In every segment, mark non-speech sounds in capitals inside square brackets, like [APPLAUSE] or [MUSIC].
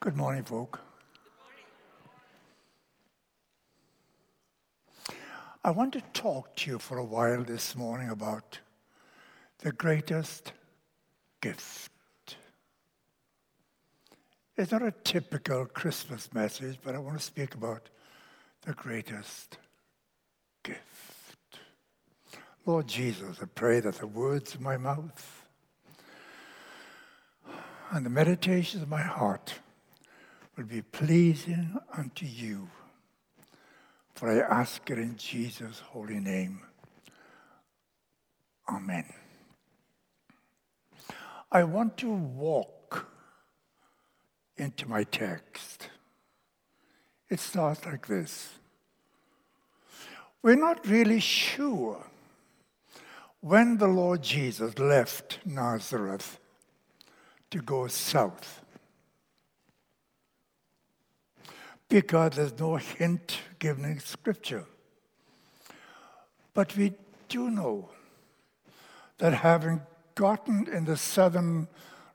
Good morning, folk. I want to talk to you for a while this morning about the greatest gift. It's not a typical Christmas message, but I want to speak about the greatest gift. Lord Jesus, I pray that the words of my mouth and the meditations of my heart will be pleasing unto you. For I ask it in Jesus' holy name. Amen. I want to walk into my text. It starts like this. We're not really sure when the Lord Jesus left Nazareth to go south because there's no hint given in Scripture. But we do know that having gotten in the southern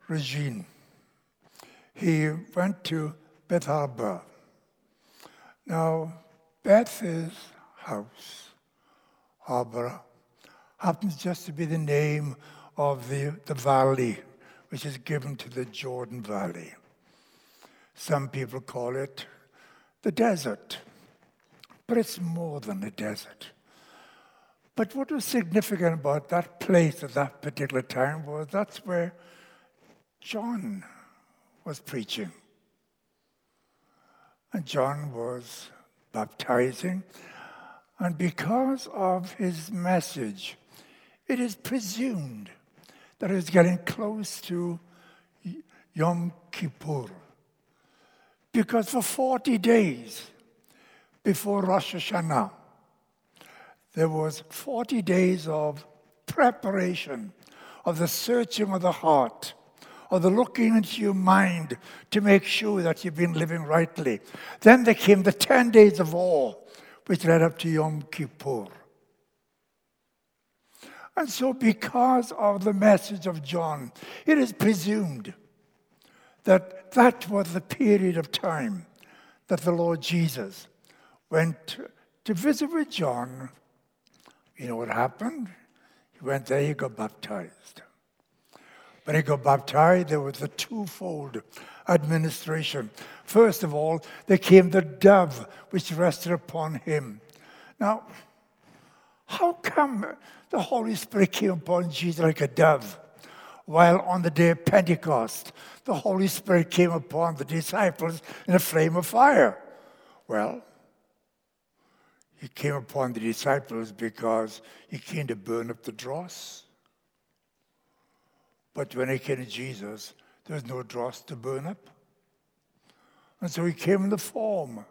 regime, he went to Beth. Now, Beth is house. Arabah happens just to be the name of the, the valley which is given to the Jordan Valley. Some people call it the desert. But it's more than a desert. But what was significant about that place at that particular time was that's where John was preaching. And John was baptizing. And because of his message, it is presumed that he was getting close to Yom Kippur. Because for 40 days before Rosh Hashanah, there was 40 days of preparation, of the searching of the heart, of the looking into your mind to make sure that you've been living rightly. Then there came the 10 days of awe, which led up to Yom Kippur. And so, because of the message of John, it is presumed that that was the period of time that the Lord Jesus went to visit with John. You know what happened? He went there, he got baptized. When he got baptized, there was a twofold administration. First of all, there came the dove which rested upon him. Now, how come the Holy Spirit came upon Jesus like a dove? While on the day of Pentecost, the Holy Spirit came upon the disciples in a flame of fire. Well, he came upon the disciples because he came to burn up the dross. But when he came to Jesus, there was no dross to burn up. And so he came in the form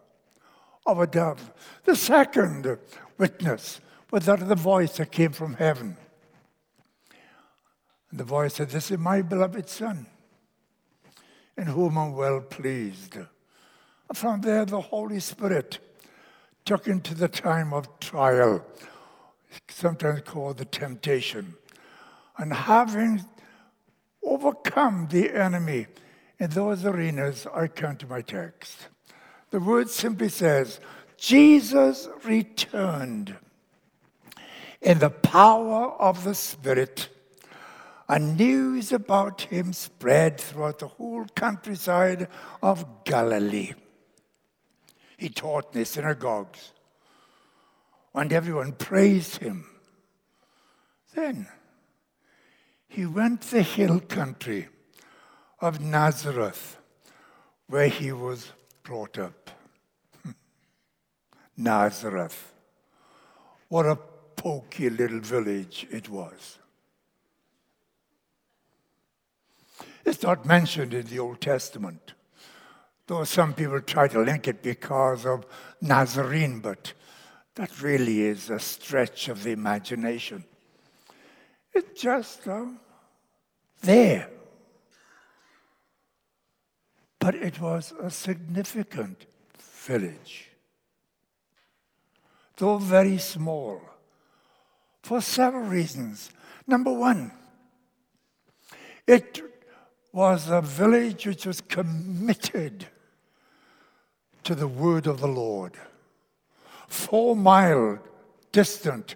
of a dove. The second witness was that of the voice that came from heaven. And the voice said, This is my beloved Son, in whom I'm well pleased. And from there, the Holy Spirit took into the time of trial, sometimes called the temptation. And having overcome the enemy in those arenas, I come to my text. The word simply says, Jesus returned in the power of the Spirit and news about him spread throughout the whole countryside of Galilee. He taught in the synagogues, and everyone praised him. Then he went to the hill country of Nazareth, where he was brought up. [LAUGHS] Nazareth. What a poky little village it was. It's not mentioned in the Old Testament, though some people try to link it because of Nazarene, but that really is a stretch of the imagination. It's just uh, there. But it was a significant village, though very small, for several reasons. Number one, it was a village which was committed to the word of the Lord. Four mile distant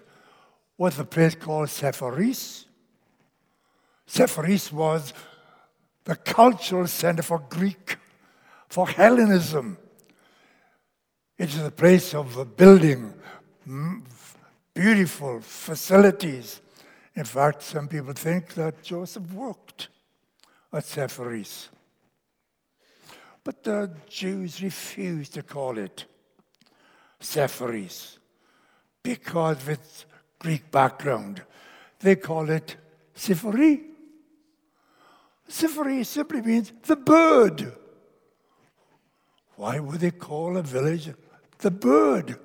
was a place called Sepphoris. Sepphoris was the cultural center for Greek, for Hellenism. It is a place of building beautiful facilities. In fact, some people think that Joseph worked at Sepphoris. But the Jews refused to call it Sepphoris because of its Greek background. They call it Siphori. Siphori simply means the bird. Why would they call a village the bird?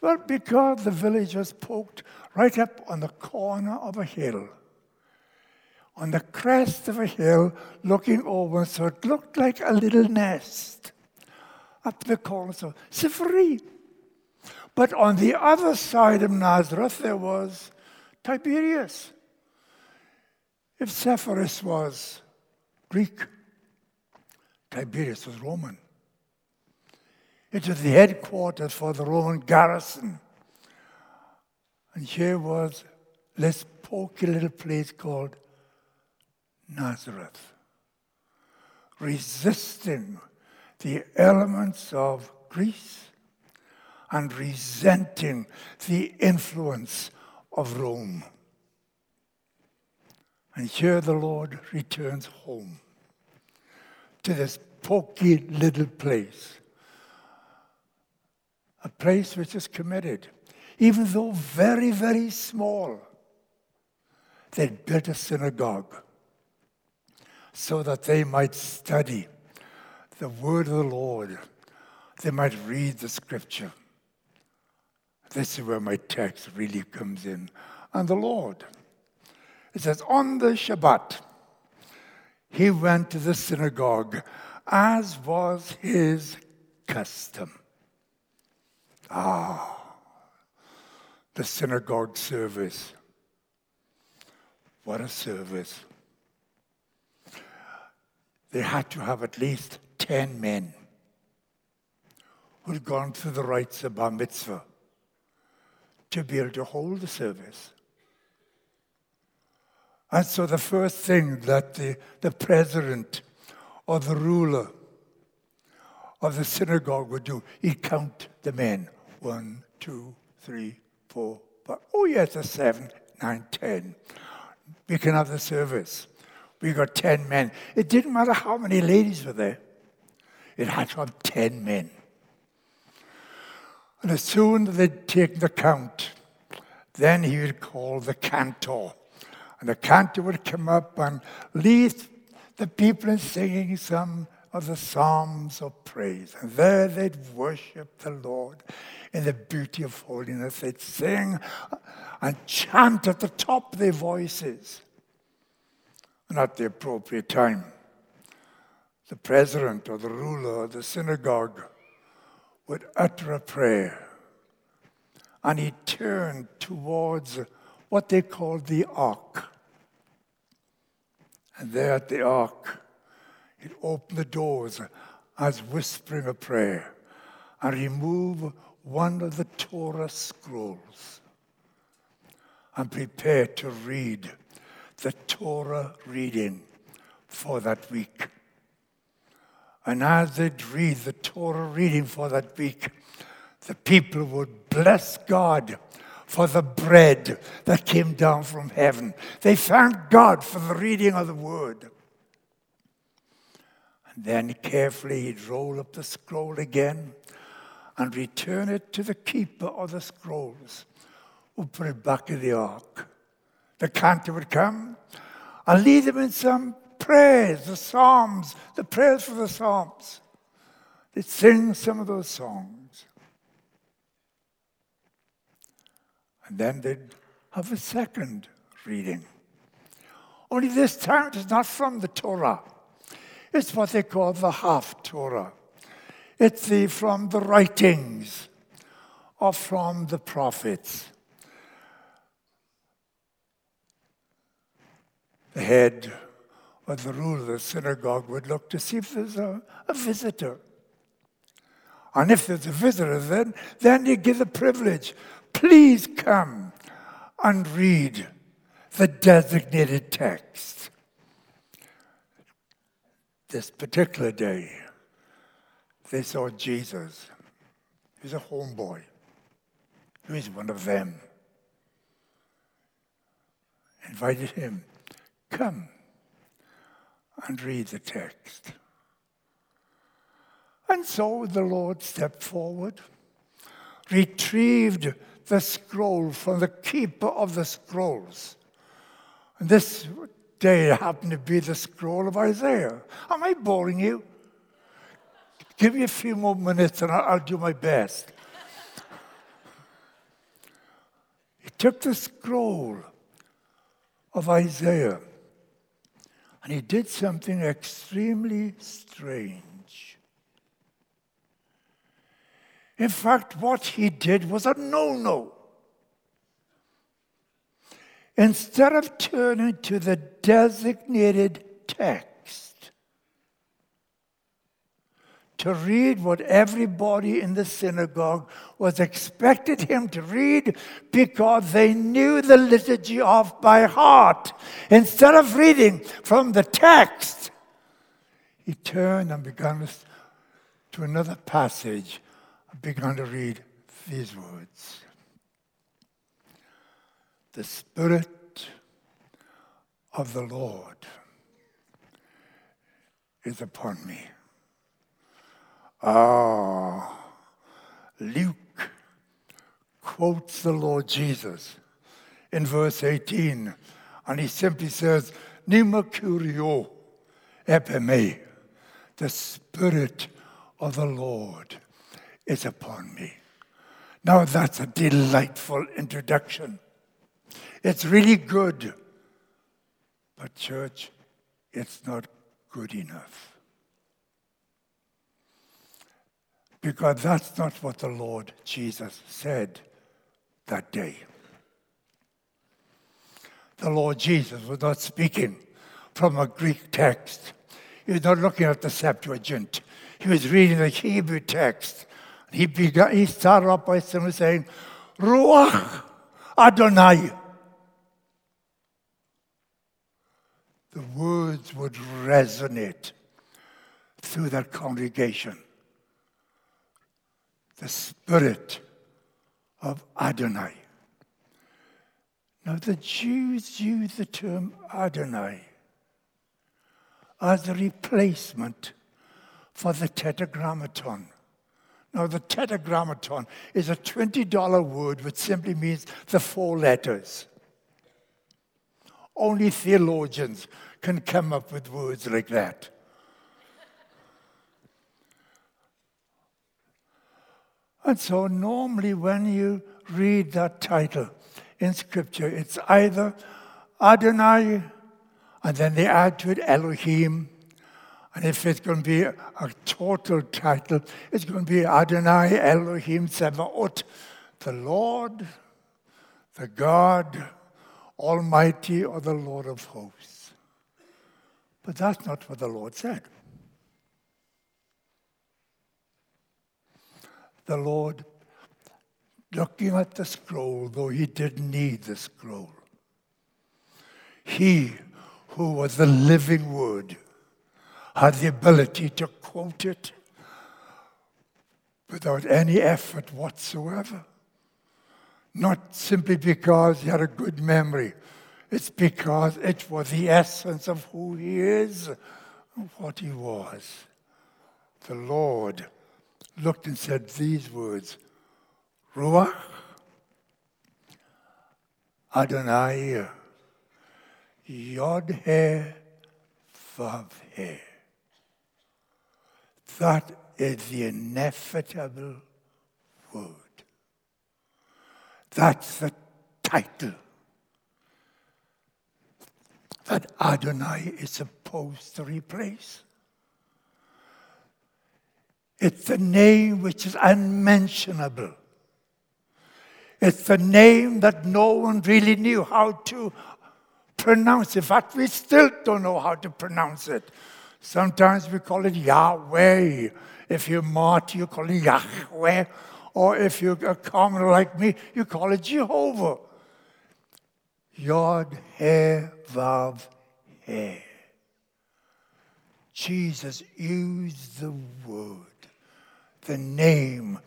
Well, because the village was poked right up on the corner of a hill. On the crest of a hill, looking over, so it looked like a little nest up the corner. So, Siphori. But on the other side of Nazareth, there was Tiberias. If Sepphoris was Greek, Tiberias was Roman. It was the headquarters for the Roman garrison. And here was this poky little place called Nazareth, resisting the elements of Greece and resenting the influence of Rome. And here the Lord returns home to this poky little place a place which is committed, even though very, very small. They built a synagogue so that they might study the word of the Lord. They might read the scripture. This is where my text really comes in. And the Lord, it says, on the Shabbat, he went to the synagogue as was his custom. Ah, the synagogue service. What a service. They had to have at least 10 men who'd gone through the rites of Bar Mitzvah to be able to hold the service. And so the first thing that the, the president or the ruler of the synagogue would do, he'd count the men. One, two, three, four, five. Oh, yes, a seven, nine, ten. We can have the service. We got ten men. It didn't matter how many ladies were there. It had to have ten men. And as soon as they'd taken the count, then he would call the cantor. And the cantor would come up and lead the people in singing some of the psalms of praise. And there they'd worship the Lord in the beauty of holiness. They'd sing and chant at the top of their voices. And at the appropriate time, the president or the ruler of the synagogue would utter a prayer. And he turned towards what they called the ark. And there at the ark, he'd open the doors as whispering a prayer and remove one of the Torah scrolls and prepare to read the Torah reading for that week. And as they'd read the Torah reading for that week, the people would bless God for the bread that came down from heaven. They thanked God for the reading of the word. And then carefully he'd roll up the scroll again and return it to the keeper of the scrolls, who put it back in the ark. The cantor would come and lead them in some prayers, the psalms, the prayers for the psalms. They'd sing some of those songs. And then they'd have a second reading. Only this time it is not from the Torah. It's what they call the Haftarah. It's the, from the writings or from the prophets. The head But the rule of the synagogue would look to see if there's a, a visitor. And if there's a visitor, then, then you give the privilege. Please come and read the designated text. This particular day, they saw Jesus. He's a homeboy. He's one of them. Invited him, come and read the text. And so the Lord stepped forward, retrieved the scroll from the keeper of the scrolls. And this day happened to be the scroll of Isaiah. Am I boring you? Give me a few more minutes and I'll, do my best. he took the scroll of Isaiah and he did something extremely strange. In fact, what he did was a no no. Instead of turning to the designated text, to read what everybody in the synagogue was expected him to read because they knew the liturgy off by heart. Instead of reading from the text, he turned and began to another passage and began to read these words. The Spirit of the Lord is upon me Ah, Luke quotes the Lord Jesus in verse 18, and he simply says, Pneuma kyriou epime, the Spirit of the Lord is upon me. Now that's a delightful introduction. It's really good. But, church, it's not good enough. Because that's not what the Lord Jesus said that day. The Lord Jesus was not speaking from a Greek text. He was not looking at the Septuagint. He was reading the Hebrew text. He, began, he started off by simply saying, Ruach Adonai. The words would resonate through that congregation the spirit of Adonai. Now, the Jews use the term Adonai as a replacement for the tetragrammaton. Now, the tetragrammaton is a $20 word which simply means the four letters. Only theologians can come up with words like that. And so, normally, when you read that title in Scripture, it's either Adonai, and then they add to it Elohim. And if it's going to be a, total title, it's going to be Adonai Elohim Sevaot, the Lord, the God Almighty, or the Lord of hosts. But that's not what the Lord said. The Lord looking at the scroll, though he didn't need the scroll. He who was the living word had the ability to quote it without any effort whatsoever. Not simply because he had a good memory, it's because it was the essence of who he is and what he was. The Lord looked and said these words Ruach Adonai Yod He Vav He. That is the inevitable word. That's the title that Adonai is supposed to replace. It's the name which is unmentionable. It's the name that no one really knew how to pronounce. In fact, we still don't know how to pronounce it. Sometimes we call it Yahweh. If you're Marty, you call it Yahweh. Or if you're a commoner like me, you call it Jehovah. Yod He Vav He. Jesus used the word, the name,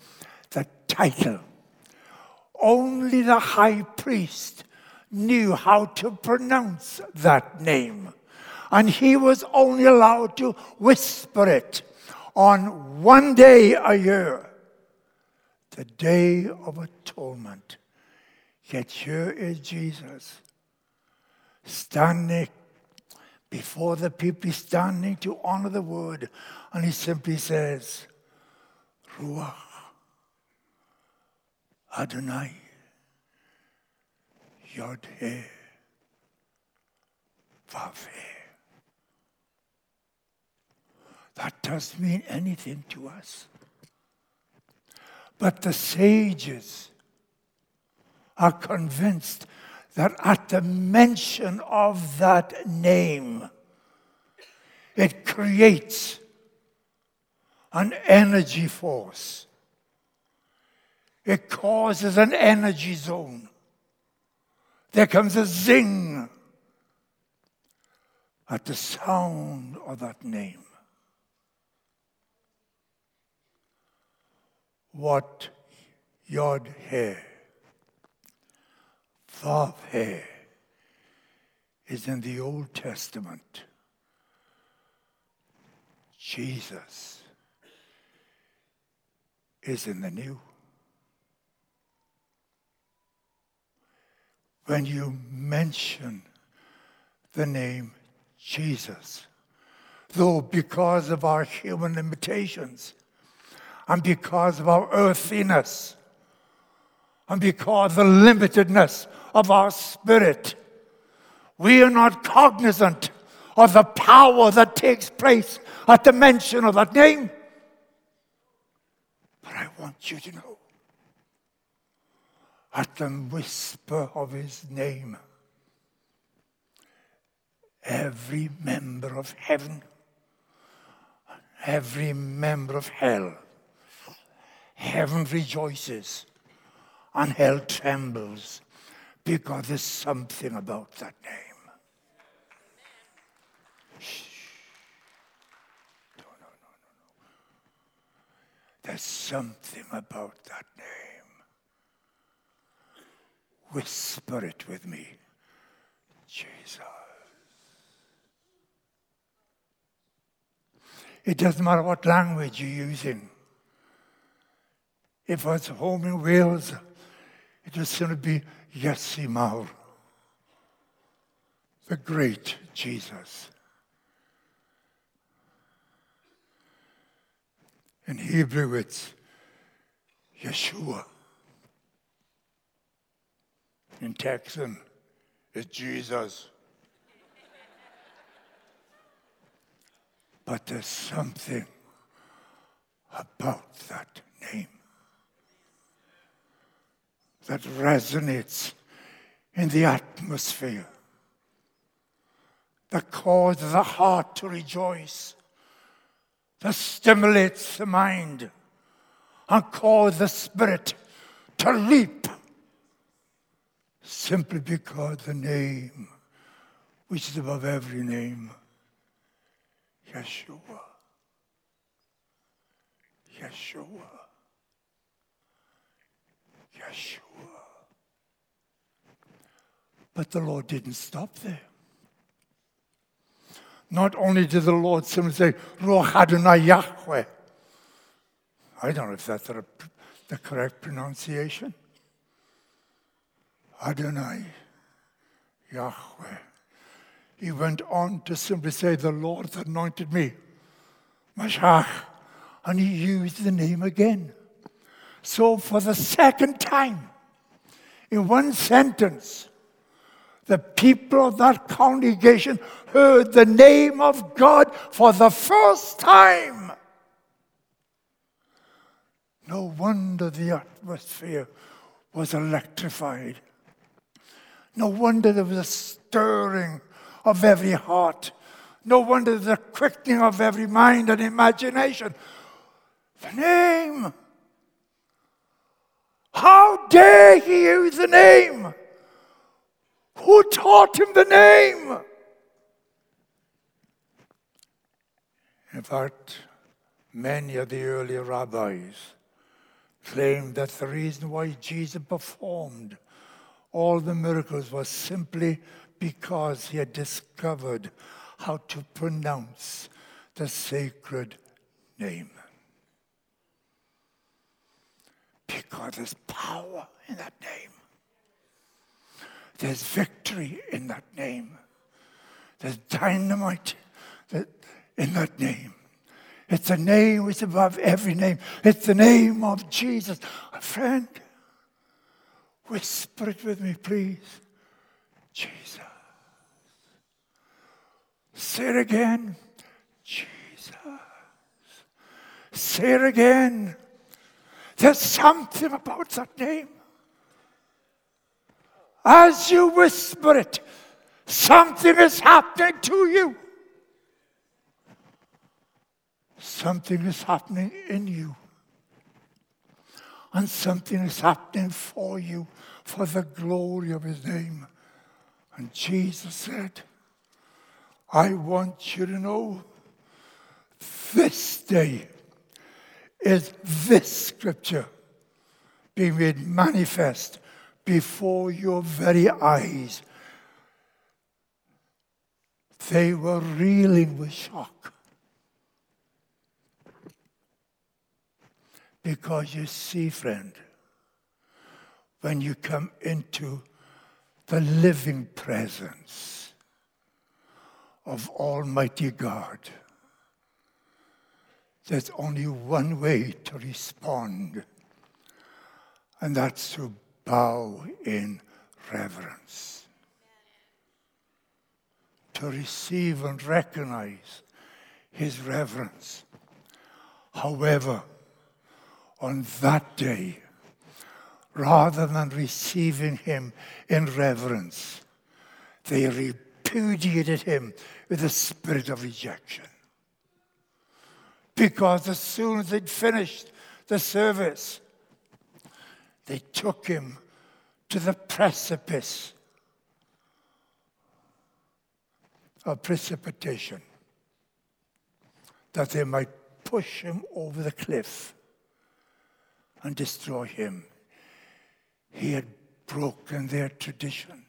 the title. Only the high priest knew how to pronounce that name. And he was only allowed to whisper it on one day a year, the Day of Atonement. Yet here is Jesus standing before the people, standing to honor the word, and he simply says, Ruach Adonai Yod He That doesn't mean anything to us. But the sages are convinced that at the mention of that name, it creates an energy force. It causes an energy zone. There comes a zing at the sound of that name. What Yod He, Vav He is in the Old Testament. Jesus is in the New. when you mention the name Jesus. Though, because of our human limitations, and because of our earthiness, and because of the limitedness of our spirit, we are not cognizant of the power that takes place at the mention of that name. But I want you to know at the whisper of his name. Every member of heaven, every member of hell, heaven rejoices and hell trembles because there's something about that name. No, no, no, no, no. There's something about that name. Whisper it with me. Jesus. It doesn't matter what language you're using. If I was home in Wales, it was going to be Iesu Mawr, the great Jesus. In Hebrew, it's Yeshua. In Texan, it's Jesus. But there's something about that name that resonates in the atmosphere, that causes the heart to rejoice, that stimulates the mind, and causes the spirit to leap simply because the name, which is above every name, Yeshua. Yeshua. Yeshua. But the Lord didn't stop there. Not only did the Lord simply say, Ruach Adonai Yahweh. I don't know if that's the, the correct pronunciation. Adonai, Yahweh. He went on to simply say, The Lord anointed me, Mashach, and he used the name again. So, for the second time, in one sentence, the people of that congregation heard the name of God for the first time. No wonder the atmosphere was electrified. No wonder there was a stirring of every heart. No wonder the quickening of every mind and imagination. The name. How dare he use the name? Who taught him the name? In fact, many of the early rabbis claimed that the reason why Jesus performed all the miracles was simply because he had discovered how to pronounce the sacred name. Because there's power in that name. There's victory in that name. There's dynamite in that name. It's a name which is above every name. It's the name of Jesus. Friend, whisper it with me, please. Jesus. Say it again. Jesus. Say it again. There's something about that name. As you whisper it, something is happening to you. Something is happening in you. And something is happening for you for the glory of his name. And Jesus said, I want you to know this day is this scripture being made manifest before your very eyes. They were reeling with shock. Because you see, friend, when you come into the living presence of Almighty God, there's only one way to respond, and that's to bow in reverence. To receive and recognize his reverence. However, on that day, rather than receiving him in reverence, they repudiated him with a spirit of rejection. Because as soon as they'd finished the service, they took him to the precipice of precipitation that they might push him over the cliff and destroy him. He had broken their tradition.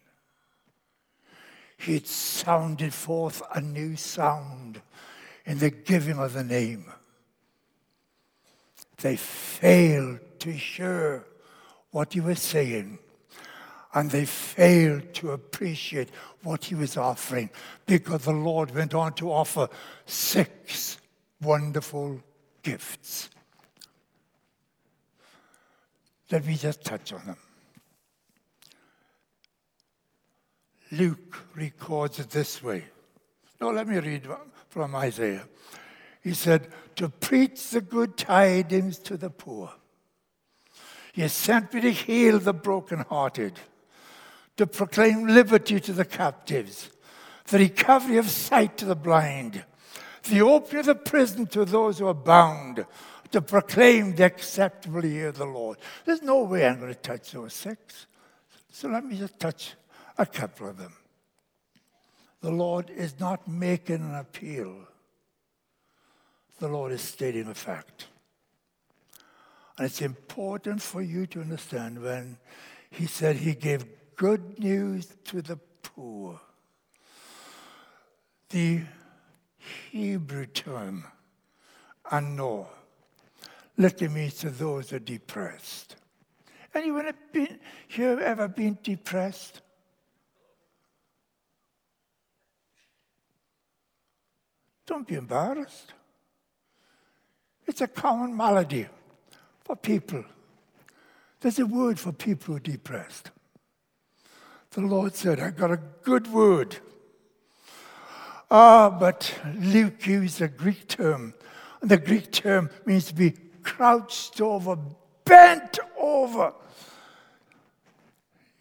He had sounded forth a new sound in the giving of the name. They failed to hear what he was saying and they failed to appreciate what he was offering because the Lord went on to offer six wonderful gifts. Let me just touch on them. Luke records it this way. No, let me read from Isaiah. He said, To preach the good tidings to the poor. He sent me to heal the brokenhearted, to proclaim liberty to the captives, the recovery of sight to the blind, the opening of the prison to those who are bound, to proclaim the acceptable year of the Lord. There's no way I'm going to touch those six. So let me just touch a couple of them. The Lord is not making an appeal, the Lord is stating a fact. And it's important for you to understand when he said he gave good news to the poor. The Hebrew term, ano, literally means to those who are depressed. Anyone been, here ever been depressed? Don't be embarrassed. It's a common malady for people. There's a word for people who are depressed. The Lord said, "I've got a good word. Ah, but Luke used a Greek term. And the Greek term means to be crouched over, bent over.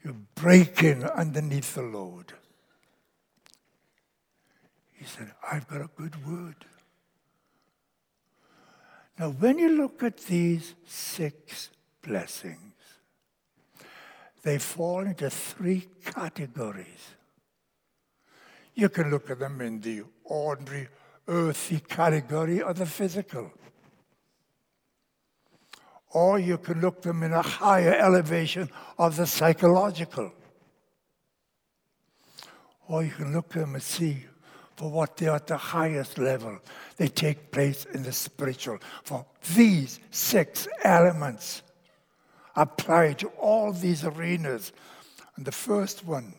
You're breaking underneath the load. He said, I've got a good word. Now, when you look at these six blessings, they fall into three categories. You can look at them in the ordinary earthy category or the physical. Or you can look them in a higher elevation of the psychological. Or you can look at them and see for what they are at the highest level. They take place in the spiritual. For these six elements apply to all these arenas. And the first one,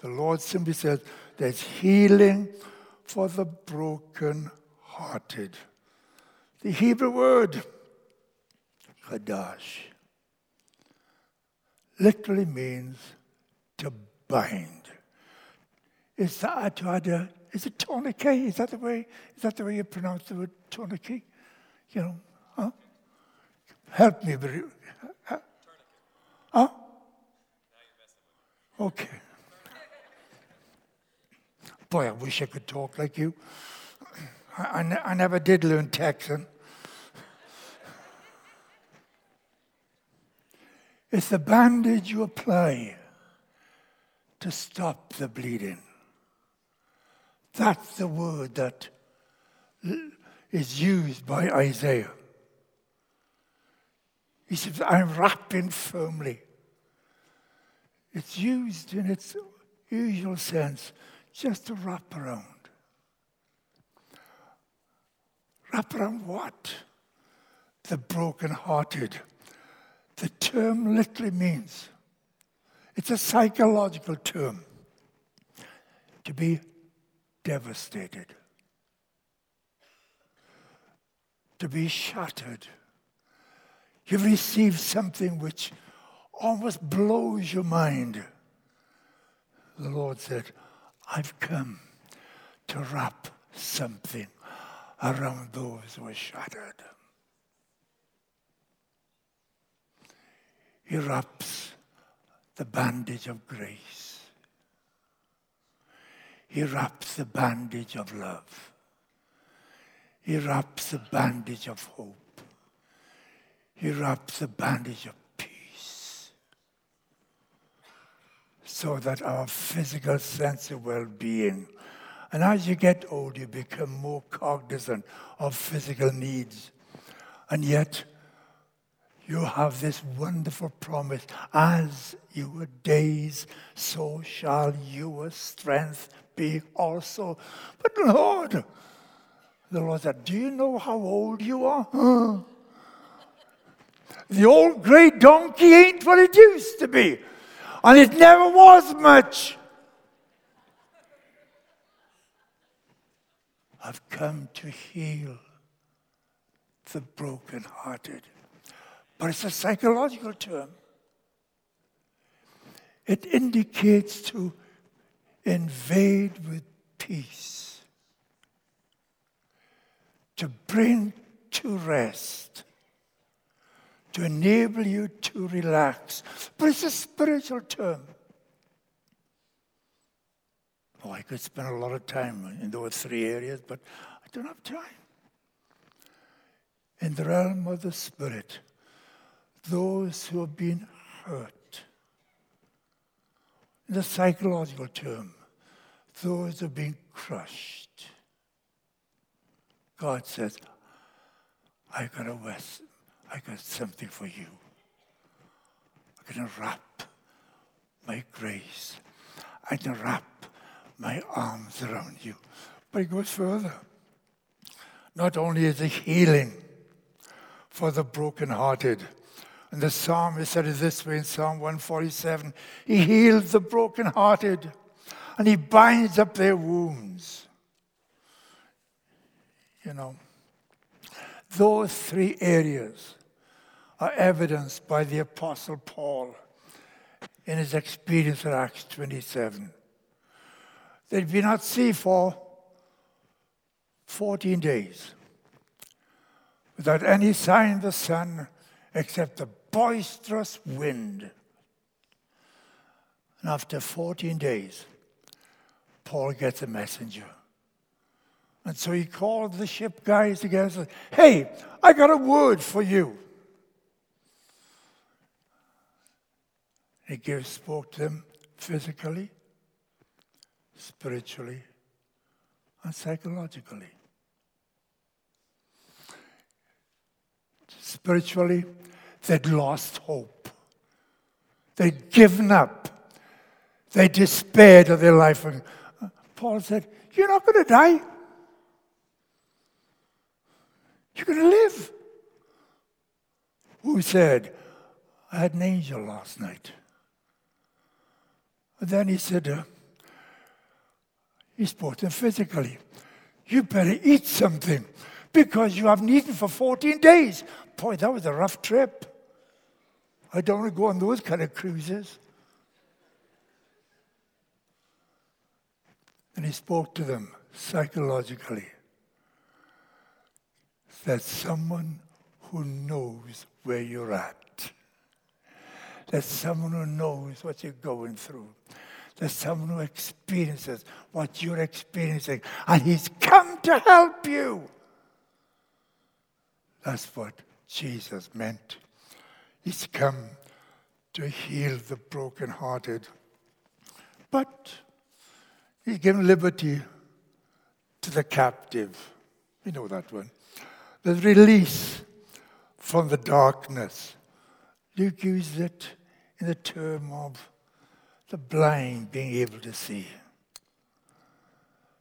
the Lord simply says, there's healing for the broken hearted. The Hebrew word, Kadash, literally means to bind. Is that is it tourniquet? Is that the way? Is that the way you pronounce the word tourniquet? You know, huh? Help me, but huh? huh? Okay. Boy, I wish I could talk like you. I, I, I never did learn Texan. It's the bandage you apply to stop the bleeding. That's the word that is used by Isaiah. He says, I'm wrapping firmly. It's used in its usual sense just to wrap around. Wrap around what? The broken-hearted. The term literally means, it's a psychological term, to be devastated, to be shattered. You receive something which almost blows your mind. The Lord said, I've come to wrap something around those who are shattered. He wraps the bandage of grace. He wraps the bandage of love. He wraps the bandage of hope. He wraps the bandage of peace. so that our physical sense of well being. And as you get older, you become more cognizant of physical needs. And yet, you have this wonderful promise as your days, so shall your strength be also. But Lord, the Lord said, Do you know how old you are? [LAUGHS] The old gray donkey ain't what it used to be. And it never was much. I've come to heal the brokenhearted. But it's a psychological term. It indicates to invade with peace, to bring to rest to enable you to relax. But it's a spiritual term. Oh, I could spend a lot of time in those three areas, but I don't have time. In the realm of the Spirit, those who have been hurt, in the psychological term, those have been crushed, God says, I got a West I got something for you. I'm to wrap my grace. I'm going to wrap my arms around you. But it goes further. Not only is it healing for the brokenhearted, and the psalmist said it this way in Psalm 147 He heals the brokenhearted and He binds up their wounds. You know, those three areas are evidenced by the Apostle Paul in his experience in Acts 27. They'd been at sea for 14 days without any sign of the sun except the boisterous wind. And after 14 days, Paul gets a messenger. And so he called the ship guys together and said, Hey, I got a word for you. He gave, spoke to them physically, spiritually, and psychologically. Spiritually, they'd lost hope. They'd given up. They despaired of their life. And Paul said, You're not going to die. You're going to live. Who said, I had an angel last night. And then he said, uh, he spoke to them physically. You better eat something because you haven't eaten for 14 days. Boy, that was a rough trip. I don't want to go on those kind of cruises. And he spoke to them psychologically that someone who knows where you're at. that someone who knows what you're going through. that someone who experiences what you're experiencing, and he's come to help you. That's what Jesus meant. He's come to heal the brokenhearted. But he's given liberty to the captive. You know that one. The release from the darkness. Luke uses it in the term of the blind being able to see.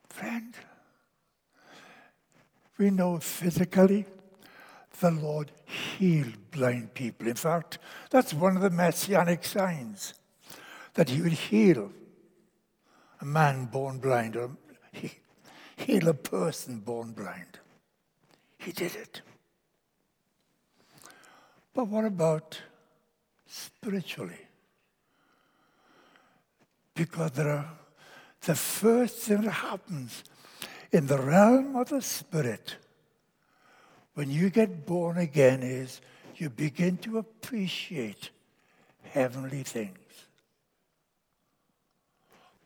Friend, we know physically the Lord healed blind people. In fact, that's one of the messianic signs that he would heal a man born blind or heal a person born blind. He did it. But what about spiritually? Because there are, the first thing that happens in the realm of the spirit when you get born again is you begin to appreciate heavenly things.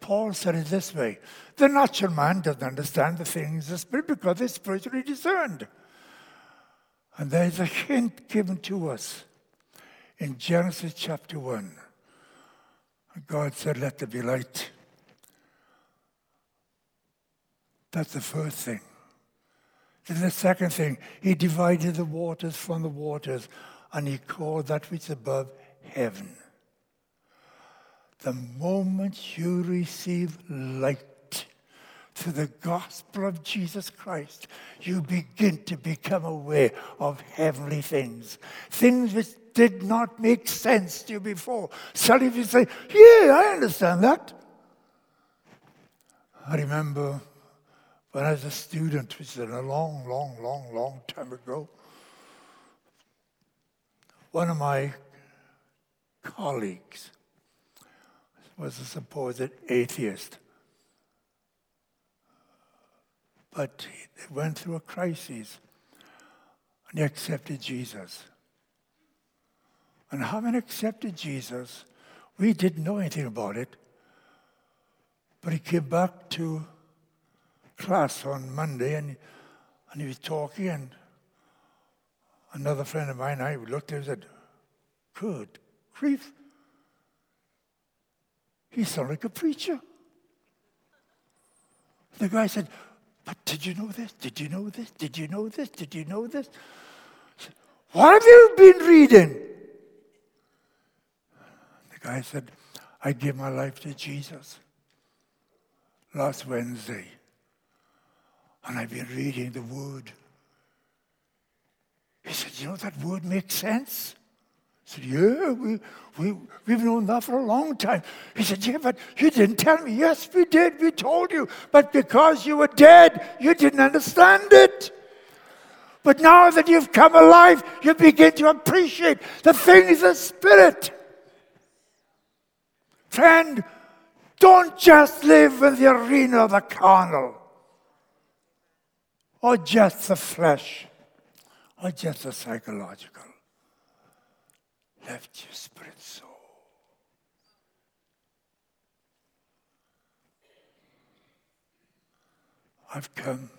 Paul said it this way the natural man doesn't understand the things of the Spirit because they're spiritually discerned. And there's a hint given to us in Genesis chapter 1. God said, Let there be light. That's the first thing. Then the second thing, He divided the waters from the waters, and He called that which is above heaven. The moment you receive light, through the gospel of Jesus Christ, you begin to become aware of heavenly things, things which did not make sense to you before. Suddenly you say, Yeah, I understand that. I remember when I was a student, which is a long, long, long, long time ago, one of my colleagues was a supposed atheist. But he went through a crisis and he accepted Jesus. And having accepted Jesus, we didn't know anything about it. But he came back to class on Monday and, and he was talking, and another friend of mine, I looked at him and said, Good grief. He sounded like a preacher. The guy said, but did you know this? Did you know this? Did you know this? Did you know this? What have you been reading? The guy said, I gave my life to Jesus last Wednesday. And I've been reading the Word. He said, You know, that Word makes sense. I said, Yeah, we, we, we've known that for a long time. He said, Yeah, but you didn't tell me. Yes, we did. We told you. But because you were dead, you didn't understand it. But now that you've come alive, you begin to appreciate the things of spirit. Friend, don't just live in the arena of the carnal, or just the flesh, or just the psychological left your spirit soul. I've come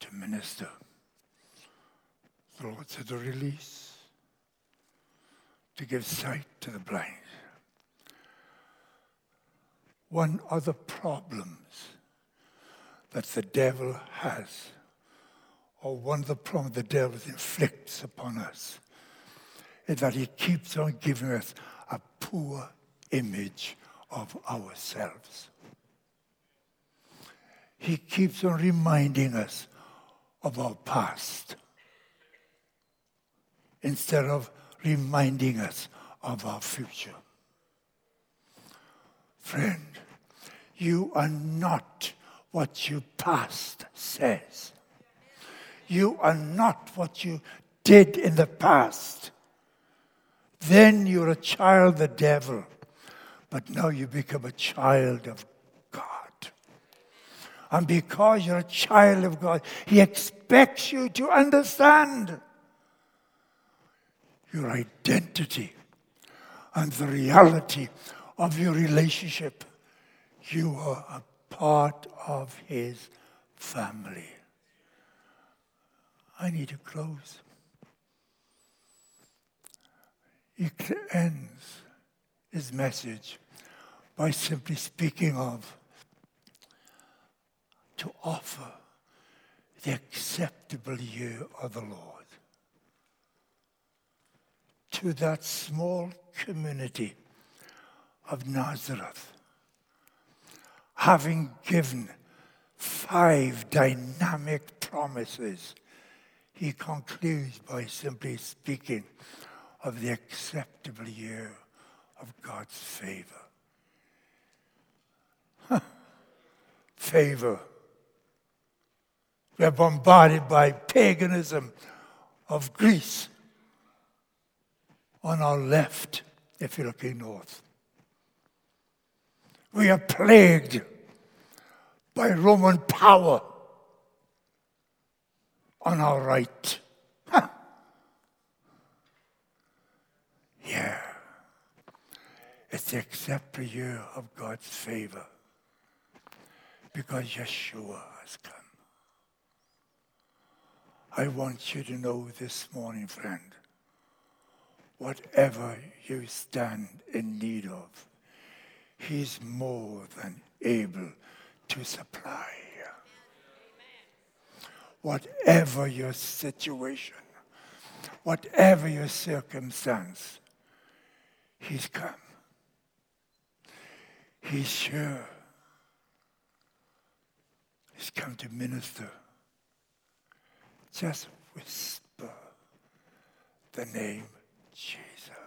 to minister. The Lord said to release, to give sight to the blind. One of the problems that the devil has or one of the problems the devil inflicts upon us, is that he keeps on giving us a poor image of ourselves. He keeps on reminding us of our past instead of reminding us of our future. Friend, you are not what your past says. You are not what you did in the past. Then you're a child of the devil, but now you become a child of God. And because you're a child of God, He expects you to understand your identity and the reality of your relationship. You are a part of His family. I need to close. He ends his message by simply speaking of to offer the acceptable year of the Lord to that small community of Nazareth, having given five dynamic promises, he concludes by simply speaking of the acceptable year of God's favor. favor. We are bombarded by paganism of Greece on our left, if you're looking north. We are plagued by Roman power on our right. Huh. Yeah. It's the accepted of God's favor because Yeshua has come. I want you to know this morning, friend, whatever you stand in need of, He's more than able to supply. Whatever your situation, whatever your circumstance, He's come. He's sure. He's come to minister. Just whisper the name Jesus.